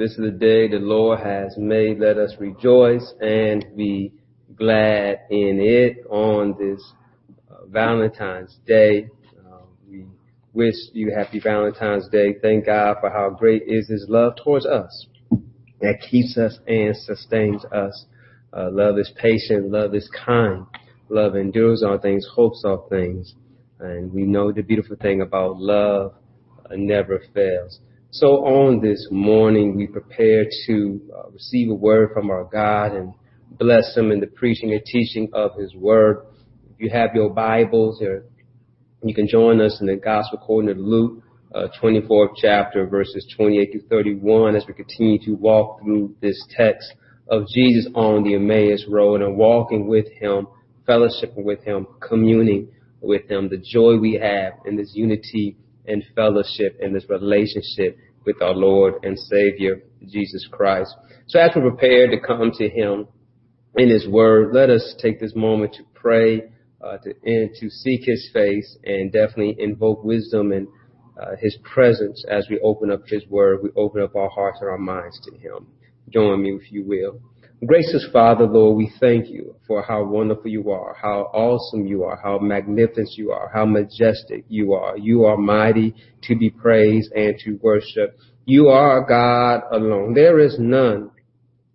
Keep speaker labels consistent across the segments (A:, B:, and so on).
A: This is the day the Lord has made. Let us rejoice and be glad in it on this uh, Valentine's Day. Uh, we wish you happy Valentine's Day. Thank God for how great is His love towards us that keeps us and sustains us. Uh, love is patient. Love is kind. Love endures all things, hopes all things. And we know the beautiful thing about love uh, never fails. So on this morning, we prepare to uh, receive a word from our God and bless Him in the preaching and teaching of His word. If you have your Bibles, or you can join us in the Gospel according to Luke, uh, 24th chapter, verses 28 to 31, as we continue to walk through this text of Jesus on the Emmaus Road and walking with Him, fellowshipping with Him, communing with Him, the joy we have in this unity and fellowship and this relationship with our Lord and Savior, Jesus Christ. So as we prepare to come to Him in His Word, let us take this moment to pray, uh, to, and to seek His face and definitely invoke wisdom and uh, His presence as we open up His Word. We open up our hearts and our minds to Him. Join me if you will. Gracious Father, Lord, we thank you for how wonderful you are, how awesome you are, how magnificent you are, how majestic you are. You are mighty to be praised and to worship. You are God alone. There is none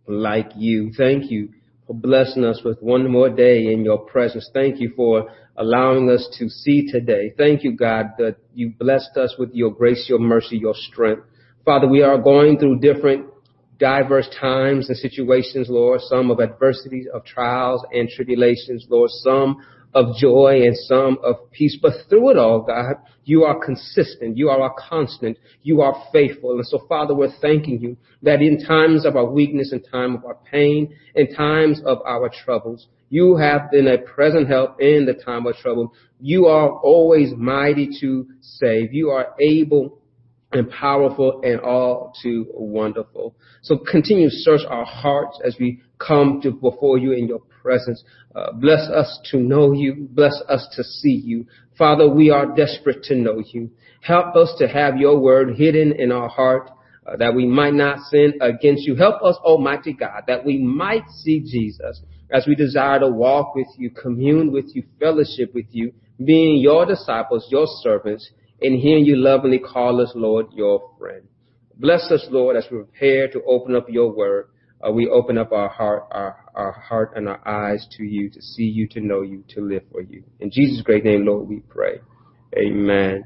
A: like you. Thank you for blessing us with one more day in your presence. Thank you for allowing us to see today. Thank you, God, that you blessed us with your grace, your mercy, your strength. Father, we are going through different diverse times and situations, Lord, some of adversities, of trials and tribulations, Lord, some of joy and some of peace. But through it all, God, you are consistent. You are a constant. You are faithful. And so, Father, we're thanking you that in times of our weakness, in time of our pain, in times of our troubles, you have been a present help in the time of trouble. You are always mighty to save. You are able and powerful and all too wonderful. So continue to search our hearts as we come to before you in your presence. Uh, bless us to know you. Bless us to see you. Father, we are desperate to know you. Help us to have your word hidden in our heart uh, that we might not sin against you. Help us, Almighty God, that we might see Jesus as we desire to walk with you, commune with you, fellowship with you, being your disciples, your servants, and hearing you lovingly call us, Lord, your friend. Bless us, Lord, as we prepare to open up your word. Uh, we open up our heart, our, our heart and our eyes to you, to see you, to know you, to live for you. In Jesus' great name, Lord, we pray. Amen.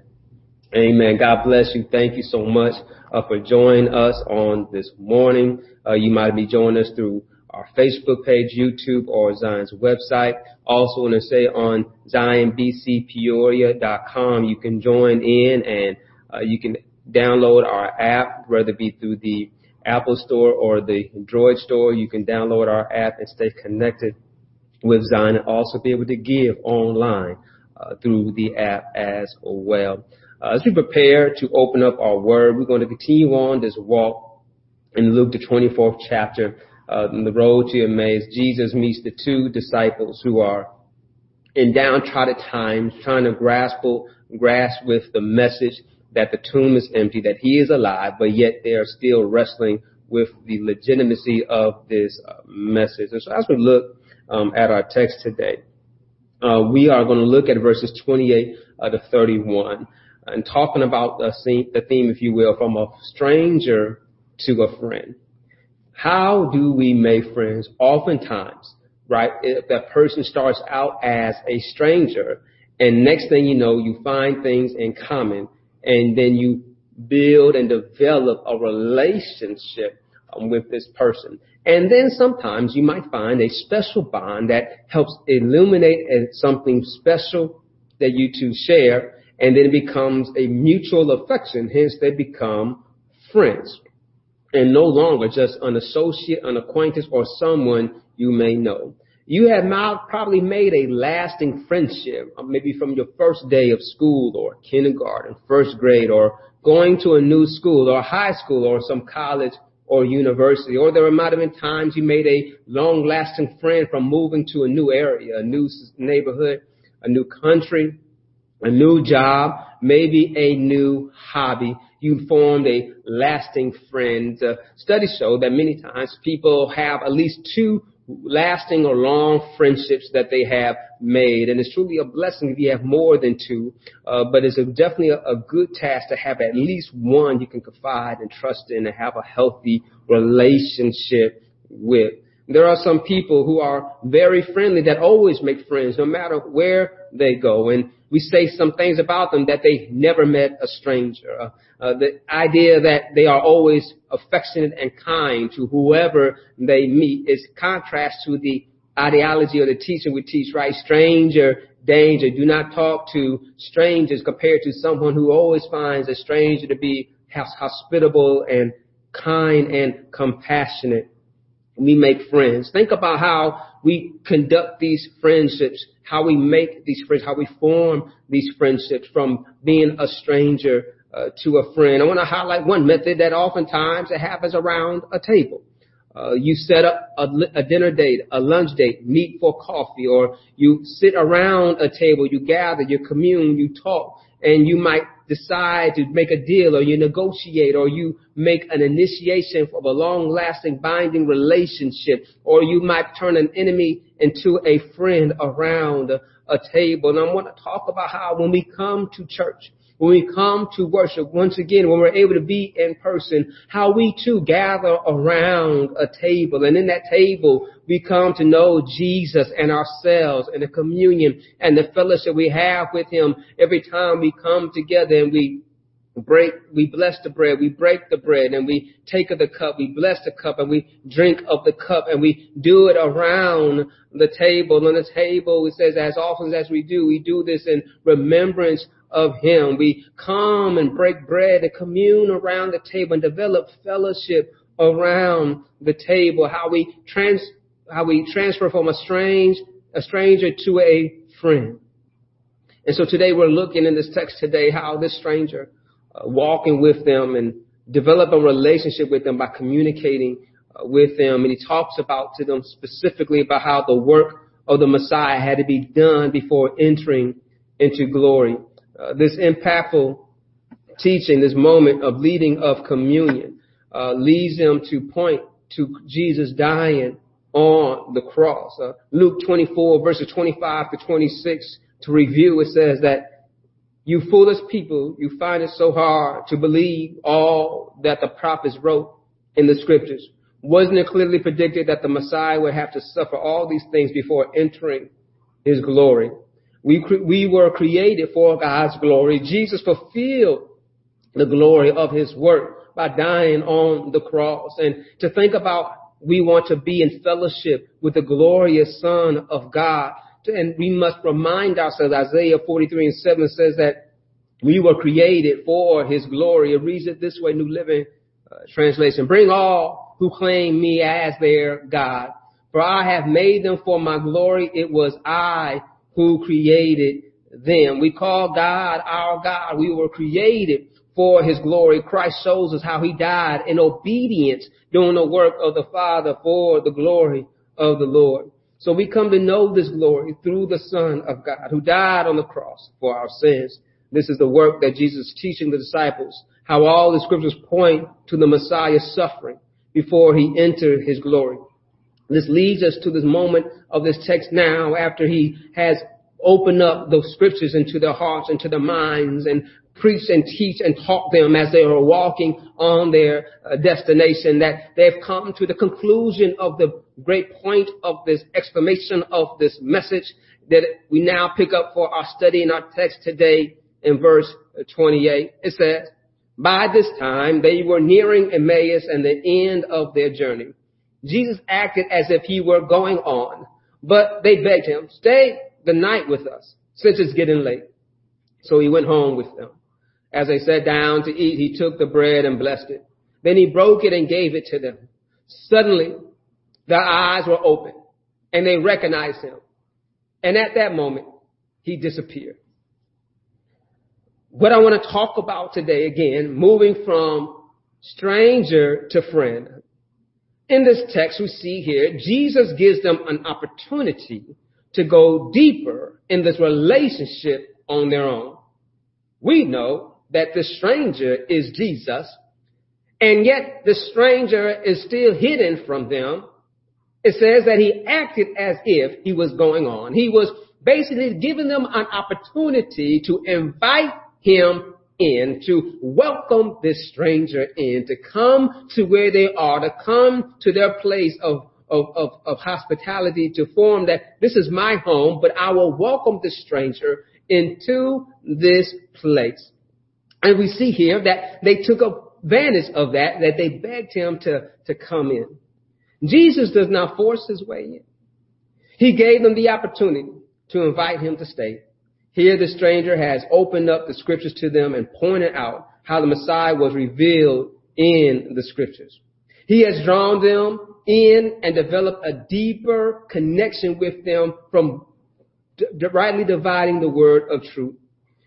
A: Amen. God bless you. Thank you so much uh, for joining us on this morning. Uh, you might be joining us through our Facebook page, YouTube, or Zion's website. Also, want to say on ZionBCPeoria.com, you can join in and uh, you can download our app, whether it be through the Apple Store or the Android Store. You can download our app and stay connected with Zion and also be able to give online uh, through the app as well. Uh, as we prepare to open up our word, we're going to continue on this walk in Luke, the 24th chapter on the road to Emmaus, Jesus meets the two disciples who are in downtrodden times trying to grasp, grasp with the message that the tomb is empty, that he is alive, but yet they are still wrestling with the legitimacy of this uh, message. And so as we look um, at our text today, uh, we are going to look at verses 28 uh, to 31 and talking about the theme, if you will, from a stranger to a friend. How do we make friends? Oftentimes, right, if that person starts out as a stranger and next thing you know, you find things in common and then you build and develop a relationship um, with this person. And then sometimes you might find a special bond that helps illuminate something special that you two share and then it becomes a mutual affection. Hence they become friends and no longer just an associate, an acquaintance, or someone you may know. You have now probably made a lasting friendship, uh, maybe from your first day of school or kindergarten, first grade, or going to a new school or high school or some college or university. Or there might have been times you made a long lasting friend from moving to a new area, a new neighborhood, a new country, a new job, maybe a new hobby. You formed a lasting friend. Uh, studies show that many times people have at least two lasting or long friendships that they have made. And it's truly a blessing if you have more than two. Uh, but it's a, definitely a, a, good task to have at least one you can confide and trust in and have a healthy relationship with. There are some people who are very friendly that always make friends no matter where they go. And we say some things about them that they never met a stranger. Uh, uh, the idea that they are always affectionate and kind to whoever they meet is contrast to the ideology or the teaching we teach, right? Stranger, danger. Do not talk to strangers compared to someone who always finds a stranger to be hospitable and kind and compassionate we make friends. Think about how we conduct these friendships, how we make these friends, how we form these friendships from being a stranger uh, to a friend. I want to highlight one method that oftentimes it happens around a table. Uh, you set up a, a, dinner date, a lunch date, meet for coffee, or you sit around a table, you gather, you commune, you talk, and you might decide to make a deal or you negotiate or you make an initiation of a long lasting binding relationship or you might turn an enemy into a friend around a, table. And I want to talk about how when we come to church, when we come to worship, once again, when we're able to be in person, how we too gather around a table. And in that table, we come to know Jesus and ourselves and the communion and the fellowship we have with Him every time we come together and we break, we bless the bread, we break the bread and we take of the cup, we bless the cup and we drink of the cup and we do it around the table. And on the table, it says, as often as we do, we do this in remembrance of Him. We come and break bread and commune around the table and develop fellowship around the table. How we trans, how we transfer from a strange, a stranger to a friend. And so today we're looking in this text today how this stranger walking with them and develop a relationship with them by communicating uh, with them. And he talks about to them specifically about how the work of the Messiah had to be done before entering into glory. Uh, this impactful teaching, this moment of leading of communion, uh, leads them to point to Jesus dying on the cross. Uh, Luke 24 verses 25 to 26 to review, it says that you foolish people, you find it so hard to believe all that the prophets wrote in the scriptures. Wasn't it clearly predicted that the Messiah would have to suffer all these things before entering his glory? We, we were created for God's glory. Jesus fulfilled the glory of his work by dying on the cross. And to think about we want to be in fellowship with the glorious Son of God. And we must remind ourselves, Isaiah 43 and 7 says that we were created for his glory. It reads it this way, New Living uh, Translation. Bring all who claim me as their God. For I have made them for my glory. It was I who created them. We call God our God. We were created for his glory. Christ shows us how he died in obedience doing the work of the Father for the glory of the Lord. So we come to know this glory through the Son of God who died on the cross for our sins. This is the work that Jesus is teaching the disciples, how all the scriptures point to the Messiah's suffering before he entered his glory. This leads us to this moment of this text now after he has opened up those scriptures into their hearts, into their minds and preach and teach and taught them as they are walking on their uh, destination that they've come to the conclusion of the great point of this explanation of this message that we now pick up for our study in our text today in verse 28. It says, by this time they were nearing Emmaus and the end of their journey. Jesus acted as if he were going on, but they begged him, stay the night with us since it's getting late. So he went home with them. As they sat down to eat, he took the bread and blessed it. Then he broke it and gave it to them. Suddenly, their eyes were open and they recognized him. And at that moment, he disappeared. What I want to talk about today, again, moving from stranger to friend. In this text we see here, Jesus gives them an opportunity to go deeper in this relationship on their own. We know that the stranger is Jesus, and yet the stranger is still hidden from them. It says that he acted as if he was going on. He was basically giving them an opportunity to invite him in, to welcome this stranger in, to come to where they are, to come to their place of, of, of, of hospitality, to form that this is my home, but I will welcome the stranger into this place. And we see here that they took advantage of that, that they begged him to, to come in. Jesus does not force his way in. He gave them the opportunity to invite him to stay. Here the stranger has opened up the scriptures to them and pointed out how the Messiah was revealed in the scriptures. He has drawn them in and develop a deeper connection with them from rightly dividing the word of truth.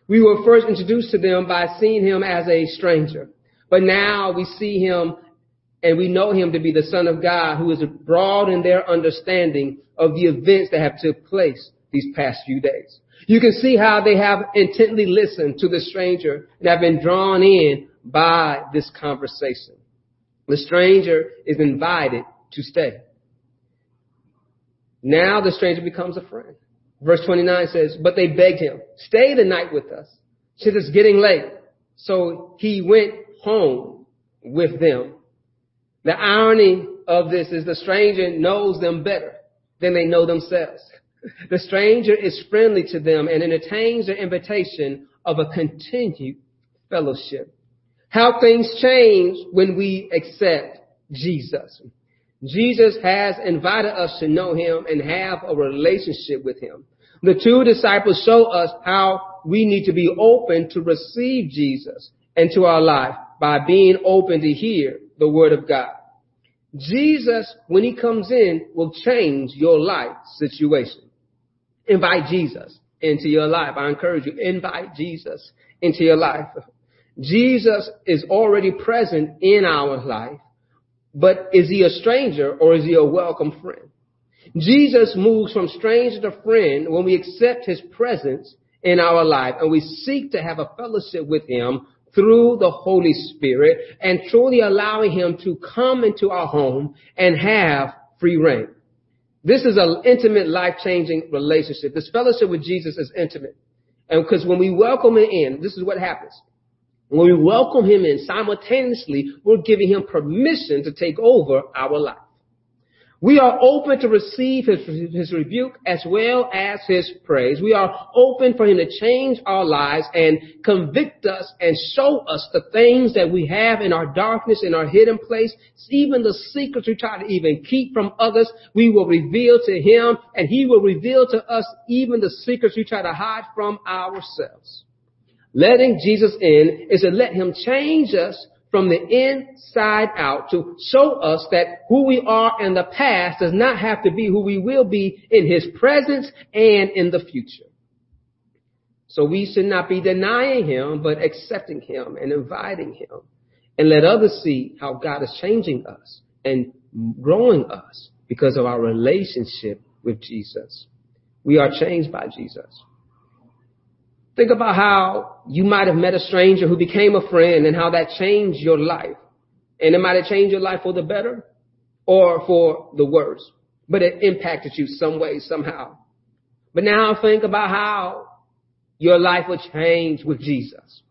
A: We were first introduced to them by seeing him as a stranger, but now we see him and we know him to be the son of God who is broad in their understanding of the events that have took place these past few days. You can see how they have intently listened to the stranger and have been drawn in by this conversation. The stranger is invited to stay. Now the stranger becomes a friend. Verse 29 says, but they begged him, stay the night with us since it's getting late. So he went home with them. The irony of this is the stranger knows them better than they know themselves. The stranger is friendly to them and entertains their invitation of a continued fellowship. How things change when we accept Jesus. Jesus has invited us to know him and have a relationship with him. The two disciples show us how we need to be open to receive Jesus into our life by being open to hear the word of God. Jesus, when he comes in, will change your life situation. Invite Jesus into your life. I encourage you, invite Jesus into your life. Jesus is already present in our life, but is he a stranger or is he a welcome friend? Jesus moves from stranger to friend when we accept his presence in our life and we seek to have a fellowship with him through the Holy Spirit and truly allowing him to come into our home and have free rein. This is an intimate, life-changing relationship. This fellowship with Jesus is intimate. And because when we welcome him in, this is what happens. When we welcome him in, simultaneously, we're giving him permission to take over our life. We are open to receive his, his rebuke as well as his praise. We are open for him to change our lives and convict us and show us the things that we have in our darkness, in our hidden place, even the secrets we try to even keep from others. We will reveal to him and he will reveal to us even the secrets we try to hide from ourselves. Letting Jesus in is to let him change us from the inside out to show us that who we are in the past does not have to be who we will be in his presence and in the future. So we should not be denying him, but accepting him and inviting him and let others see how God is changing us and growing us because of our relationship with Jesus. We are changed by Jesus. Think about how you might have met a stranger who became a friend and how that changed your life. And it might have changed your life for the better or for the worse, but it impacted you some way, somehow. But now think about how your life will change with Jesus.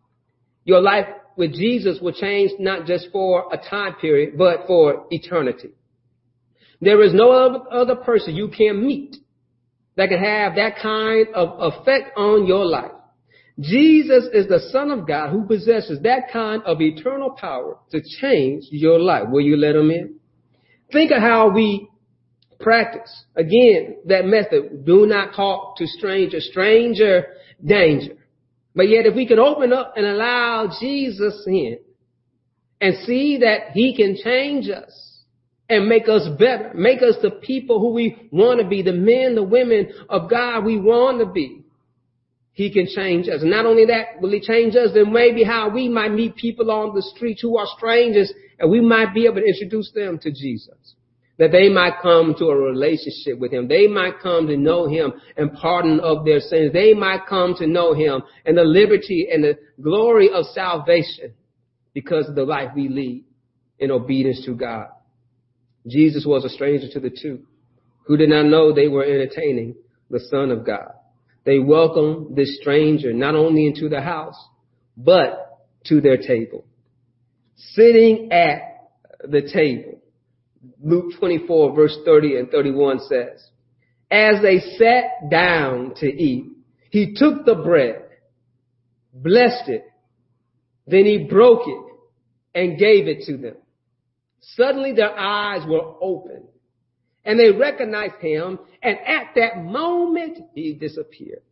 A: Your life with Jesus will change not just for a time period, but for eternity. There is no other person you can meet that can have that kind of effect on your life. Jesus is the Son of God who possesses that kind of eternal power to change your life. Will you let him in? Think of how we practice. Again, that method. Do not talk to stranger. Stranger danger. But yet if we can open up and allow Jesus in and see that he can change us and make us better, make us the people who we want to be, the men, the women of God we want to be, he can change us. Not only that, will he change us, then maybe how we might meet people on the street who are strangers and we might be able to introduce them to Jesus. that they might come to a relationship with him. They might come to know him and pardon of their sins. They might come to know him and the liberty and the glory of salvation because of the life we lead in obedience to God. Jesus was a stranger to the two who did not know they were entertaining the Son of God. They welcomed this stranger not only into the house, but to their table. Sitting at the table. Luke 24 verse 30 and 31 says, As they sat down to eat, he took the bread, blessed it, then he broke it and gave it to them. Suddenly their eyes were opened and they recognized him and at that moment he disappeared.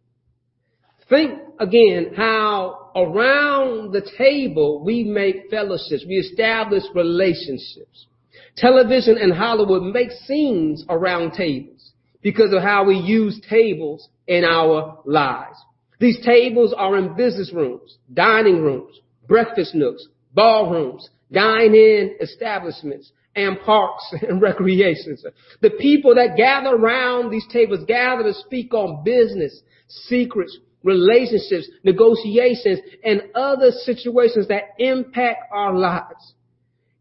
A: Think again how around the table we make fellowships, we establish relationships. Television and Hollywood make scenes around tables because of how we use tables in our lives. These tables are in business rooms, dining rooms, breakfast nooks, ballrooms, dine-in establishments, and parks and recreations. The people that gather around these tables gather to speak on business, secrets, relationships, negotiations, and other situations that impact our lives.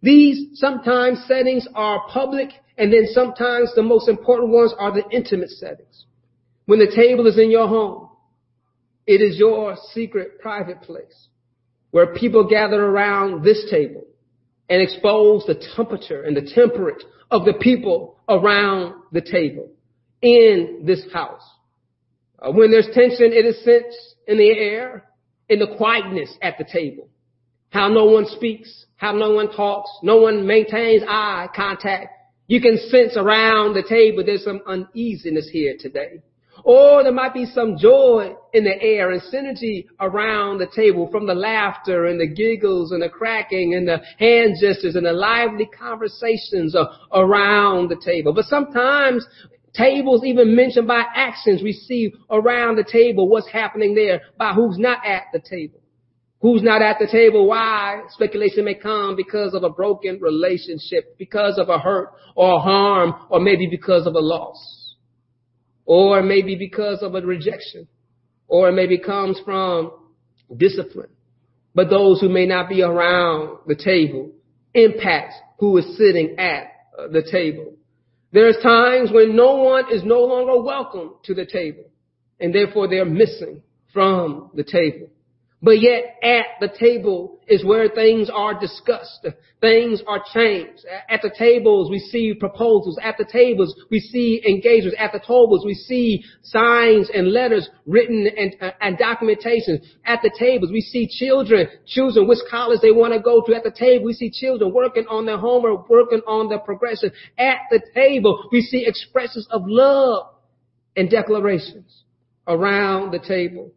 A: These sometimes settings are public and then sometimes the most important ones are the intimate settings. When the table is in your home, it is your secret private place where people gather around this table and expose the temperature and the temperate of the people around the table in this house. Uh, when there's tension, it is sensed in the air, in the quietness at the table. How no one speaks, how no one talks, no one maintains eye contact. You can sense around the table there's some uneasiness here today. Or there might be some joy in the air and synergy around the table from the laughter and the giggles and the cracking and the hand gestures and the lively conversations around the table. But sometimes tables even mentioned by actions we see around the table what's happening there by who's not at the table. Who's not at the table? Why? Speculation may come because of a broken relationship, because of a hurt or a harm, or maybe because of a loss or maybe because of a rejection, or it maybe comes from discipline. But those who may not be around the table impact who is sitting at uh, the table. There's times when no one is no longer welcome to the table, and therefore they're missing from the table. But yet at the table is where things are discussed. Things are changed. At the tables we see proposals. At the tables we see engagements. At the tables we see signs and letters written and, uh, and documentation. At the tables we see children choosing which college they want to go to. At the table we see children working on their homework, working on their progression. At the table we see expressions of love and declarations around the table.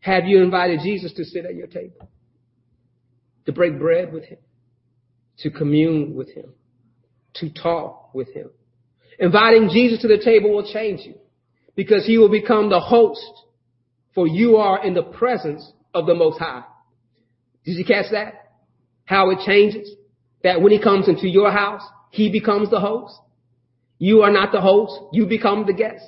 A: Have you invited Jesus to sit at your table? To break bread with him? To commune with him? To talk with him? Inviting Jesus to the table will change you because he will become the host for you are in the presence of the Most High. Did you catch that? How it changes? That when he comes into your house, he becomes the host. You are not the host. You become the guest.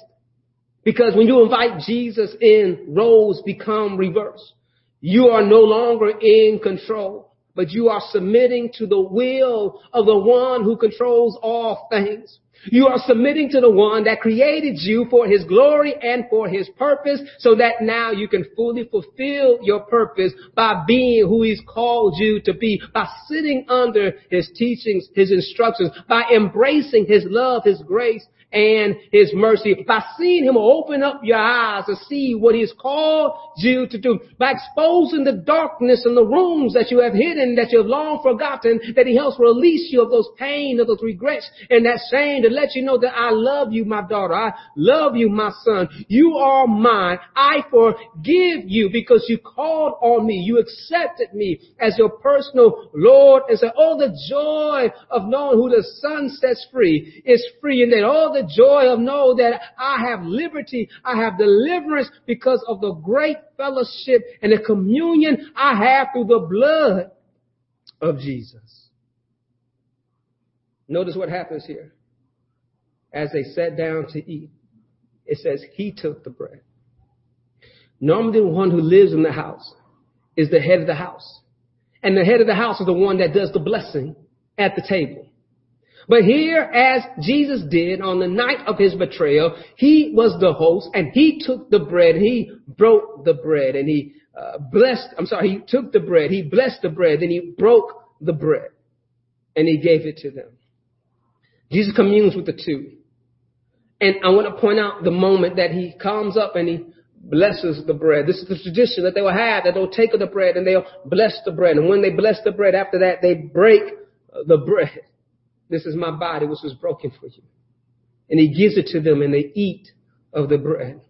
A: Because when you invite Jesus in, roles become reversed. You are no longer in control, but you are submitting to the will of the one who controls all things. You are submitting to the one that created you for his glory and for his purpose so that now you can fully fulfill your purpose by being who he's called you to be, by sitting under his teachings, his instructions, by embracing his love, his grace, and his mercy. By seeing him open up your eyes to see what he's called you to do by exposing the darkness in the rooms that you have hidden that you have long forgotten that he helps release you of those pain of those regrets and that shame to let you know that I love you my daughter. I love you my son. You are mine. I forgive you because you called on me. You accepted me as your personal Lord. And said oh the joy of knowing who the son sets free is free. And that all the the joy of know that I have liberty, I have deliverance because of the great fellowship and the communion I have through the blood of Jesus. Notice what happens here.
B: as they sat down to eat, it says he took the bread. Normally the one who lives in the house is the head of the house. And the head of the house is the one that does the blessing at the table. But here, as Jesus did on the night of his betrayal, he was the host and he took the bread, he broke the bread and he uh, blessed, I'm sorry, he took the bread, he blessed the bread, then he broke the bread and he gave it to them. Jesus communes with the two. And I want to point out the moment that he comes up and he blesses the bread. This is the tradition that they will have, that they'll take of the bread and they'll bless the bread. And when they bless the bread, after that, they break the bread. This is my body, which was broken for you. And he gives it to them and they eat of the bread.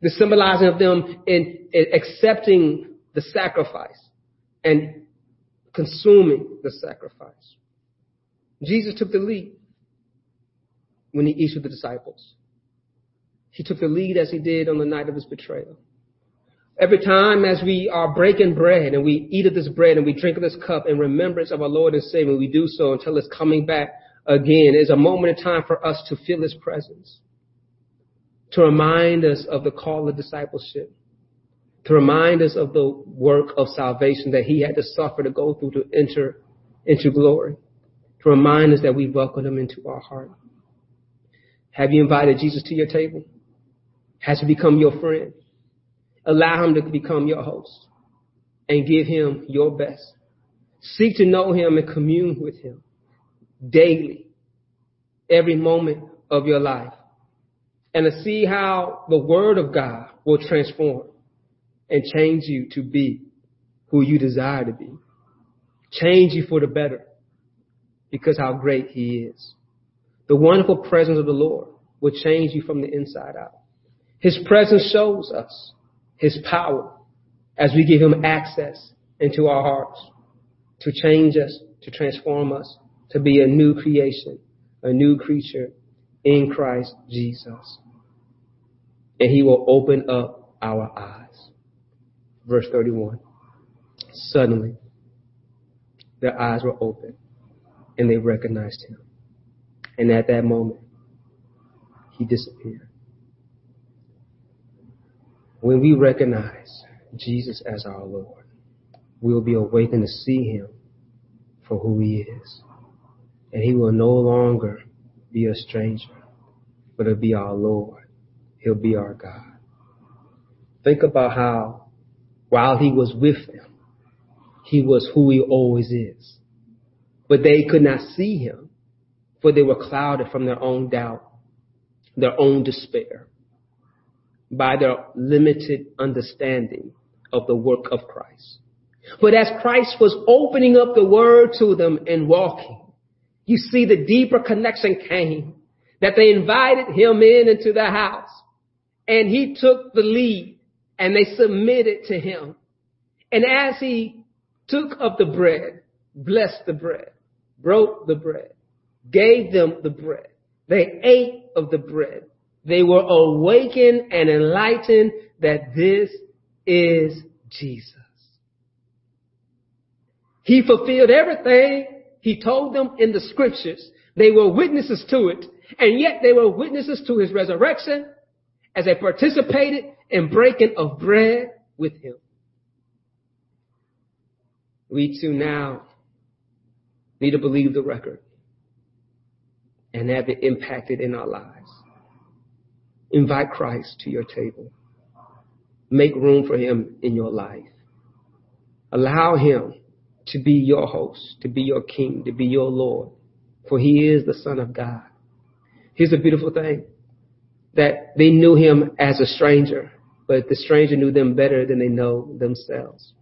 B: The symbolizing of them in, in accepting the sacrifice and consuming the sacrifice. Jesus took the lead when he eats with the disciples. He took the lead as he did on the night of his betrayal. Every time as we are breaking bread and we eat of this bread and we drink of this cup in remembrance of our Lord and Savior, we do so until it's coming back again. It's a moment in time for us to feel his presence, to remind us of the call of discipleship, to remind us of the work of salvation that he had to suffer to go through to enter into glory, to remind us that we welcome him into our heart. Have you invited Jesus to your table? Has he become your friend? Allow him to become your host and give him your best. Seek to know him and commune with him daily, every moment of your life, and to see how the word of God will transform and change you to be who you desire to be. Change you for the better because how great he is. The wonderful presence of the Lord will change you from the inside out. His presence shows us his power as we give him access into our hearts to change us, to transform us, to be a new creation, a new creature in Christ Jesus. And he will open up our eyes. Verse 31. Suddenly, their eyes were open and they recognized him. And at that moment, he disappeared. When we recognize Jesus as our Lord, we will be awakened to see him for who he is. And he will no longer be a stranger, but he'll be our Lord. He'll be our God. Think about how while he was with them, he was who he always is. But they could not see him, for they were clouded from their own doubt, their own despair by their limited understanding of the work of Christ. But as Christ was opening up the word to them and walking, you see the deeper connection came that they invited him in into the house and he took the lead and they submitted to him. And as he took up the bread, blessed the bread, broke the bread, gave them the bread, they ate of the bread they were awakened and enlightened that this is Jesus. He fulfilled everything he told them in the scriptures. They were witnesses to it, and yet they were witnesses to his resurrection as they participated in breaking of bread with him. We too now need to believe the record and have it impacted in our lives. Invite Christ to your table. Make room for him in your life. Allow him to be your host, to be your king, to be your Lord, for he is the Son of God. Here's a beautiful thing that they knew him as a stranger, but the stranger knew them better than they know themselves.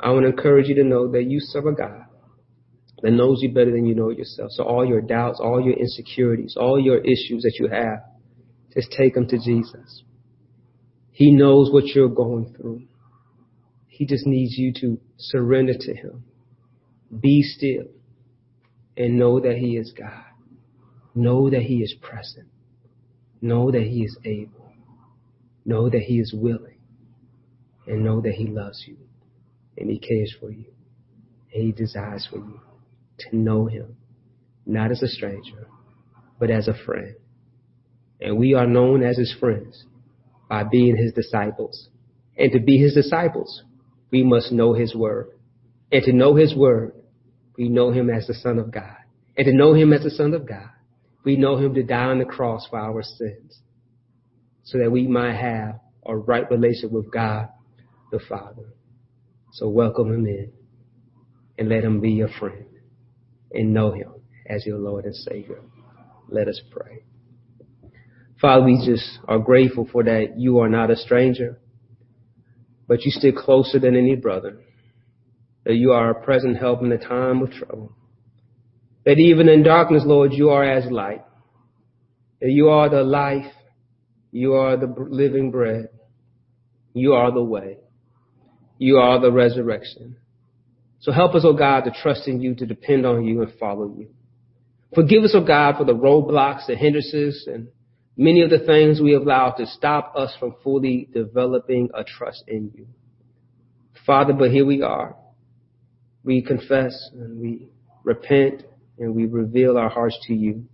B: I want to encourage you to know that you serve a God that knows you better than you know yourself. So all your doubts, all your insecurities, all your issues that you have, just take them to Jesus. He knows what you're going through. He just needs you to surrender to Him. Be still and know that He is God. Know that He is present. Know that He is able. Know that He is willing. And know that He loves you and He cares for you. And He desires for you to know Him, not as a stranger, but as a friend. And we are known as his friends by being his disciples. And to be his disciples, we must know his word. And to know his word, we know him as the Son of God. And to know him as the Son of God, we know him to die on the cross for our sins so that we might have a right relationship with God the Father. So welcome him in and let him be your friend and know him as your Lord and Savior. Let us pray. Father, we just are grateful for that you are not a stranger, but you stick closer than any brother. That you are a present help in the time of trouble. That even in darkness, Lord, you are as light. That you are the life. You are the living bread. You are the way. You are the resurrection. So help us, O oh God, to trust in you, to depend on you and follow you. Forgive us, O oh God, for the roadblocks, the hindrances, and many of the things we allowed to stop us from fully developing a trust in you. Father, but here we are. We confess and we repent and we reveal our hearts to you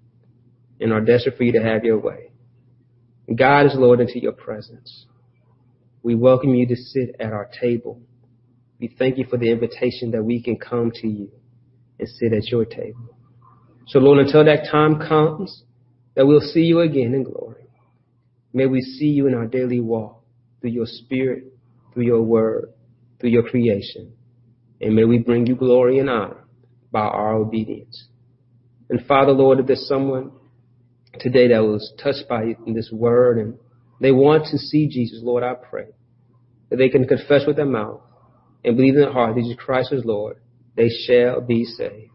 B: and are desperate for you to have your way. God is Lord into your presence. We welcome you to sit at our table. We thank you for the invitation that we can come to you and sit at your table. So Lord, until that time comes, that we'll see you again in glory. May we see you in our daily walk through your spirit, through your word, through your creation. And may we bring you glory and honor by our obedience. And Father, Lord, if there's someone today that was touched by this word and they want to see Jesus, Lord, I pray that they can confess with their mouth and believe in their heart that Jesus Christ is Lord, they shall be saved.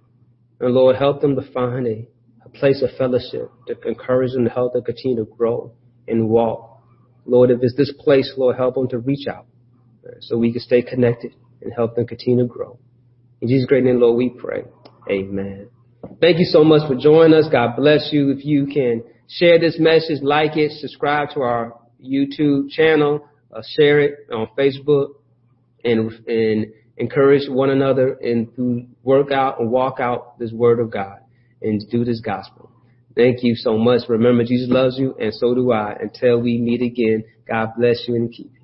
B: And Lord, help them to find a a place of fellowship to encourage them to help them continue to grow and walk. Lord, if it's this place, Lord, help them to reach out so we can stay connected and help them continue to grow. In Jesus' great name, Lord, we pray. Amen. Thank you so much for joining us. God bless you. If you can share this message, like it, subscribe to our YouTube channel, uh, share it on Facebook, and, and encourage one another and to work out and walk out this word of God and do this gospel. Thank you so much. Remember, Jesus loves you, and so do I. Until we meet again, God bless you and keep you.